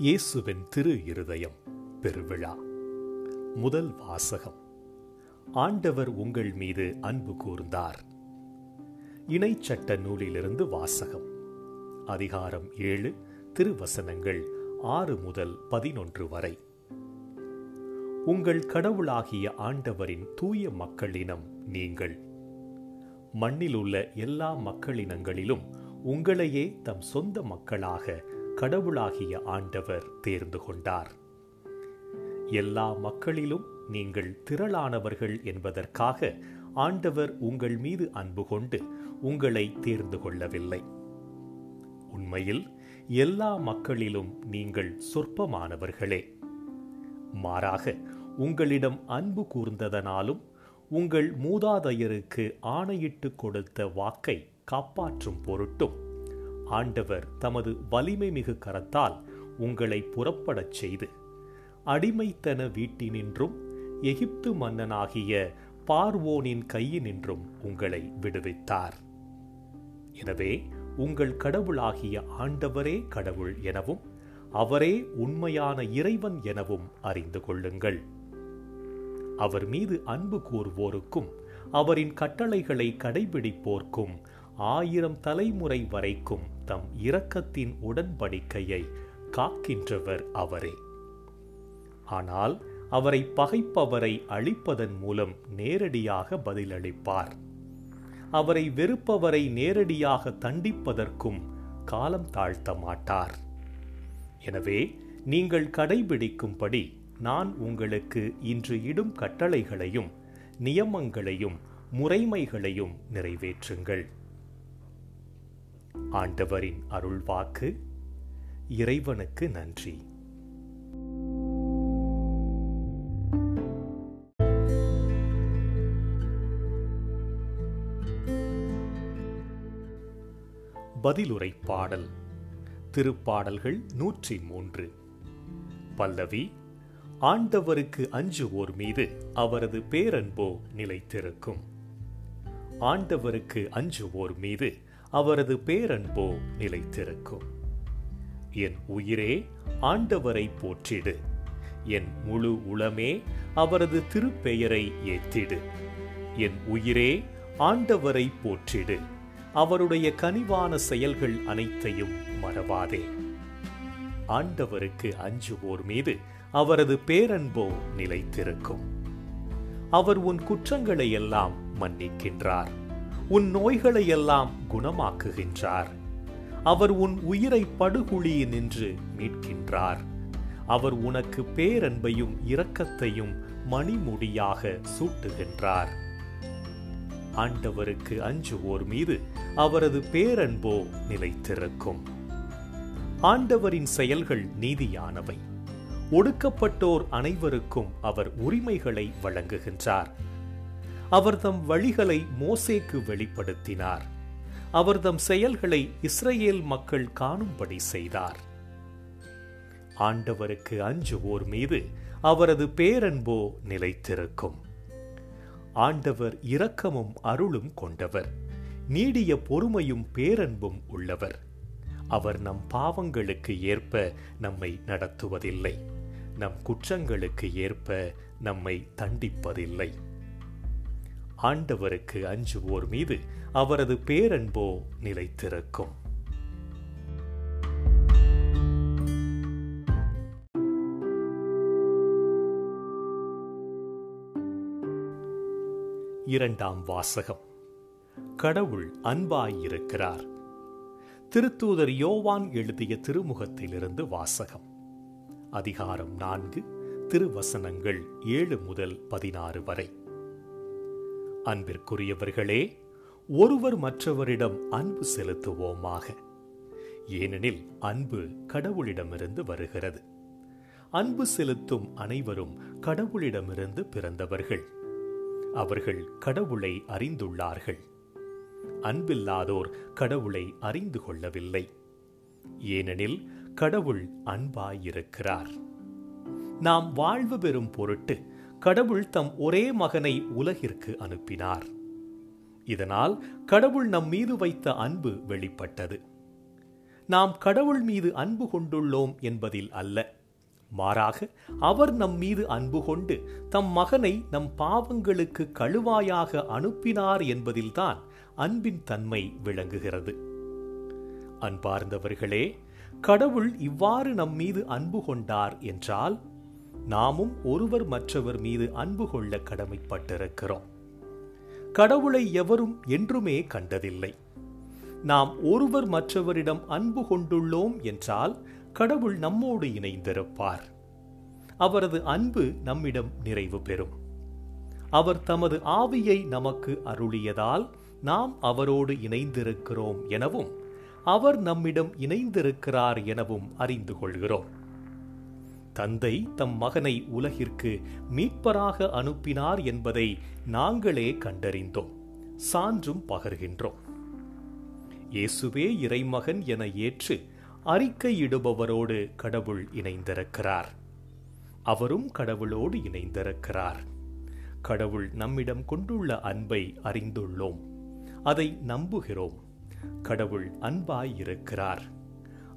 இயேசுவின் திரு இருதயம் பெருவிழா. முதல் வாசகம். ஆண்டவர் உங்கள் மீது அன்பு கூர்ந்தார். இணைச்சட்ட நூலிலிருந்து வாசகம். அதிகாரம் ஏழு திருவசனங்கள் ஆறு முதல் பதினொன்று வரை. உங்கள் கடவுளாகிய ஆண்டவரின் தூய மக்களினம் நீங்கள். மண்ணில் உள்ள எல்லா மக்களினங்களிலும் உங்களையே தம் சொந்த மக்களாக கடவுளாகிய ஆண்டவர் தேர்ந்து கொண்டார். எல்லா மக்களிலும் நீங்கள் திரளானவர்கள் என்பதற்காக ஆண்டவர் உங்கள் மீது அன்பு கொண்டு உங்களை தேர்ந்து கொள்ளவில்லை. உண்மையில் எல்லா மக்களிலும் நீங்கள் சொற்பமானவர்களே. மாறாக உங்களிடம் அன்பு கூர்ந்ததனாலும் உங்கள் மூதாதையருக்கு ஆணையிட்டு கொடுத்த வாக்கை காப்பாற்றும் பொருட்டும் ஆண்டவர் தமது வலிமை மிகு கரத்தால் உங்களை புறப்படச் செய்து அடிமைத்தன வீட்டினின்றும் எகிப்து மன்னனாகிய பார்வோனின் கையினின்றும் உங்களை விடுவித்தார். எனவே உங்கள் கடவுளாகிய ஆண்டவரே கடவுள் எனவும் அவரே உண்மையான இறைவன் எனவும் அறிந்து கொள்ளுங்கள். அவர் மீது அன்பு கூறுவோருக்கும் அவரின் கட்டளைகளை கடைபிடிப்போர்க்கும் ஆயிரம் தலைமுறை வரைக்கும் தம் இரக்கத்தின் உடன்படிக்கையை காக்கின்றவர் அவரே. ஆனால் அவரை பகைப்பவரை அழிப்பதன் மூலம் நேரடியாக பதிலளிப்பார். அவரை வெறுப்பவரை நேரடியாக தண்டிப்பதற்கும் காலம் தாழ்த்த மாட்டார். எனவே நீங்கள் கடைபிடிக்கும்படி நான் உங்களுக்கு இன்று இடும் கட்டளைகளையும் நியமங்களையும் முறைமைகளையும் நிறைவேற்றுங்கள். ஆண்டவரின் அருள்வாக்கு இறைவனுக்கு நன்றி. பதிலுரை பாடல் திருப்பாடல்கள் நூற்றி மூன்று. பல்லவி ஆண்டவருக்கு அஞ்சுவோர் மீது அவரது பேரன்போ நிலைத்திருக்கும். ஆண்டவருக்கு அஞ்சுவோர் மீது அவரது பேரன்போ நிலைத்திருக்கும். என் உயிரே ஆண்டவரை போற்றிடு. என் முழு உளமே அவரது திருப்பெயரை ஏத்திடு என் உயிரே ஆண்டவரை போற்றிடு. அவருடைய கனிவான செயல்கள் அனைத்தையும் மறவாதே. ஆண்டவருக்கு அஞ்சுவோர் மீது அவரது பேரன்போ நிலைத்திருக்கும். அவர் உன் குற்றங்களை எல்லாம் மன்னிக்கின்றார். உன் நோய்களை எல்லாம் குணமாக்குகின்றார். அவர் உன் உயிரை படுகுழியினின்று மீட்கின்றார். அவர் உனக்கு பேரன்பையும் இரக்கத்தையும் மணிமுடியாக சூட்டுகின்றார். ஆண்டவருக்கு அஞ்சுவோர் மீது அவரது பேரன்போ நிலைத்திருக்கும். ஆண்டவரின் செயல்கள் நீதியானவை. ஒடுக்கப்பட்டோர் அனைவருக்கும் அவர் உரிமைகளை வழங்குகின்றார். அவர் தம் வழிகளை மோசேக்கு வெளிப்படுத்தினார். அவர் தம் செயல்களை இஸ்ரேல் மக்கள் காணும்படி செய்தார். ஆண்டவருக்கு அஞ்சுவோர் மீது அவரது பேரன்போ நிலைத்திருக்கும். ஆண்டவர் இரக்கமும் அருளும் கொண்டவர். நீடிய பொறுமையும் பேரன்பும் உள்ளவர். அவர் நம் பாவங்களுக்கு ஏற்ப நம்மை நடத்துவதில்லை. நம் குற்றங்களுக்கு ஏற்ப நம்மை தண்டிப்பதில்லை. ஆண்டவருக்கு அஞ்சுவோர் மீது அவரது பேரன்போ நிலைத்திருக்கும். இரண்டாம் வாசகம். கடவுள் அன்பாயிருக்கிறார். திருத்தூதர் யோவான் எழுதிய திருமுகத்திலிருந்து வாசகம். அதிகாரம் நான்கு திருவசனங்கள் ஏழு முதல் பதினாறு வரை. அன்பிற்குரியவர்களே ஒருவர் மற்றவரிடம் அன்பு செலுத்துவோமாக. ஏனெனில் அன்பு கடவுளிடமிருந்து வருகிறது. அன்பு செலுத்தும் அனைவரும் கடவுளிடமிருந்து பிறந்தவர்கள். அவர்கள் கடவுளை அறிந்துள்ளார்கள். அன்பில்லாதோர் கடவுளை அறிந்து கொள்ளவில்லை. ஏனெனில் கடவுள் அன்பாயிருக்கிறார். நாம் வாழ்வு பெறும் பொருட்டு கடவுள் தம் ஒரே மகனை உலகிற்கு அனுப்பினார். இதனால் கடவுள் நம் மீது வைத்த அன்பு வெளிப்பட்டது. நாம் கடவுள் மீது அன்பு கொண்டுள்ளோம் என்பதில் அல்ல. மாறாக அவர் நம் மீது அன்பு கொண்டு தம் மகனை நம் பாவங்களுக்கு கழுவாயாக அனுப்பினார் என்பதில்தான் அன்பின் தன்மை விளங்குகிறது. அன்பார்ந்தவர்களே கடவுள் இவ்வாறு நம் மீது அன்பு கொண்டார் என்றால் நாமும் ஒருவர் மற்றவர் மீது அன்பு கொள்ள கடமைப்பட்டிருக்கிறோம். கடவுளை எவரும் என்றுமே கண்டதில்லை. நாம் ஒருவர் மற்றவரிடம் அன்பு கொண்டுள்ளோம் என்றால் கடவுள் நம்மோடு இணைந்திருப்பார். அவரது அன்பு நம்மிடம் நிறைவு பெறும். அவர் தமது ஆவியை நமக்கு அருளியதால் நாம் அவரோடு இணைந்திருக்கிறோம் எனவும் அவர் நம்மிடம் இணைந்திருக்கிறார் எனவும் அறிந்து கொள்கிறோம். தந்தை தம் மகனை உலகிற்கு மீட்பராக அனுப்பினார் என்பதை நாங்களே கண்டறிந்தோம். சான்றும் பகர்கின்றோம். இயேசுவே இறைமகன் என ஏற்று அறிக்கையிடுபவரோடு கடவுள் இணைந்திருக்கிறார். அவரும் கடவுளோடு இணைந்திருக்கிறார். கடவுள் நம்மிடம் கொண்டுள்ள அன்பை அறிந்துள்ளோம். அதை நம்புகிறோம். கடவுள் அன்பாய் இருக்கிறார்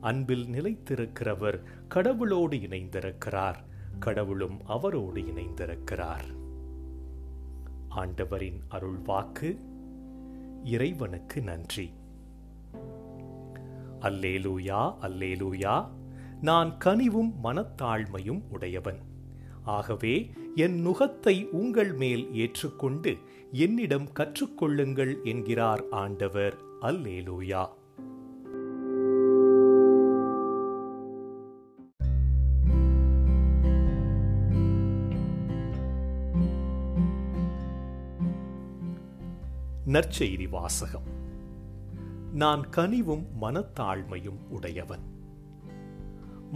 அன்பில் நிலைத்திருக்கிறவர் கடவுளோடு இணைந்திருக்கிறார். கடவுளும் அவரோடு இணைந்திருக்கிறார். ஆண்டவரின் அருள் வாக்கு இறைவனுக்கு நன்றி. அல்லேலூயா அல்லேலூயா நான் கனிவும் மனத்தாழ்மையும் உடையவன். ஆகவே என் நுகத்தை உங்கள் மேல் ஏற்றுக்கொண்டு என்னிடம் கற்றுக்கொள்ளுங்கள் என்கிறார் ஆண்டவர். அல்லேலூயா. நற்செய்தி வாசகம். நான் கனிவும் மனத்தாழ்மையும் உடையவன்.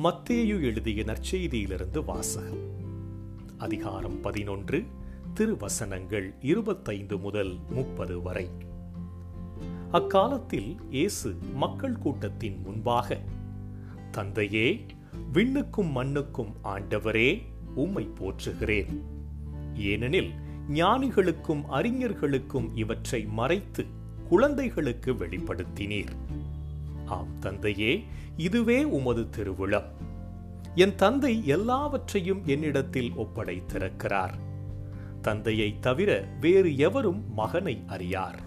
மத்தேயு எழுதிய நற்செய்தியிலிருந்து வாசகம். அதிகாரம் பதினொன்று திருவசனங்கள் இருபத்தைந்து முதல் முப்பது வரை. அக்காலத்தில் இயேசு மக்கள் கூட்டத்தின் முன்பாக தந்தையே விண்ணுக்கும் மண்ணுக்கும் ஆண்டவரே உம்மை போற்றுகிறேன். ஏனெனில் ஞானிகளுக்கும் அறிஞர்களுக்கும் இவற்றை மறைத்து குழந்தைகளுக்கு வெளிப்படுத்தினீர். ஆம் தந்தையே இதுவே உமது திருவிழம் என் தந்தை எல்லாவற்றையும் என்னிடத்தில் ஒப்படைத்திருக்கிறார். தந்தையை தவிர வேறு எவரும் மகனை அறியார்.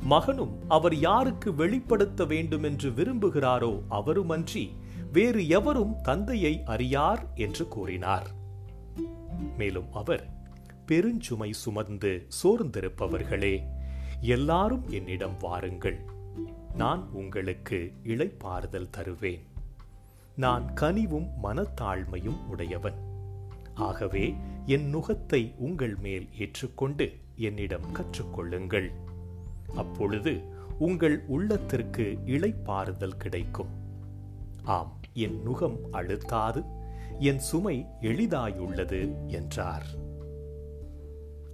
மகனும் அவர் யாருக்கு வெளிப்படுத்த வேண்டும் என்று விரும்புகிறாரோ அவருமன்றி வேறு எவரும் தந்தையை அறியார் என்று கூறினார். மேலும் அவர் பெருஞ்சுமை சுமந்து சோர்ந்திருப்பவர்களே எல்லாரும் என்னிடம் வாருங்கள். நான் உங்களுக்கு இளைப்பாறுதல் தருவேன். நான் கனிவும் மனத்தாழ்மையும் உடையவன். ஆகவே என் நுகத்தை உங்கள் மேல் ஏற்றுக்கொண்டு என்னிடம் கற்றுக்கொள்ளுங்கள். அப்பொழுது உங்கள் உள்ளத்திற்கு இளைப்பாறுதல் கிடைக்கும். ஆம் என் நுகம் அழுத்தாது என் சுமை எளிதாயுள்ளது என்றார்.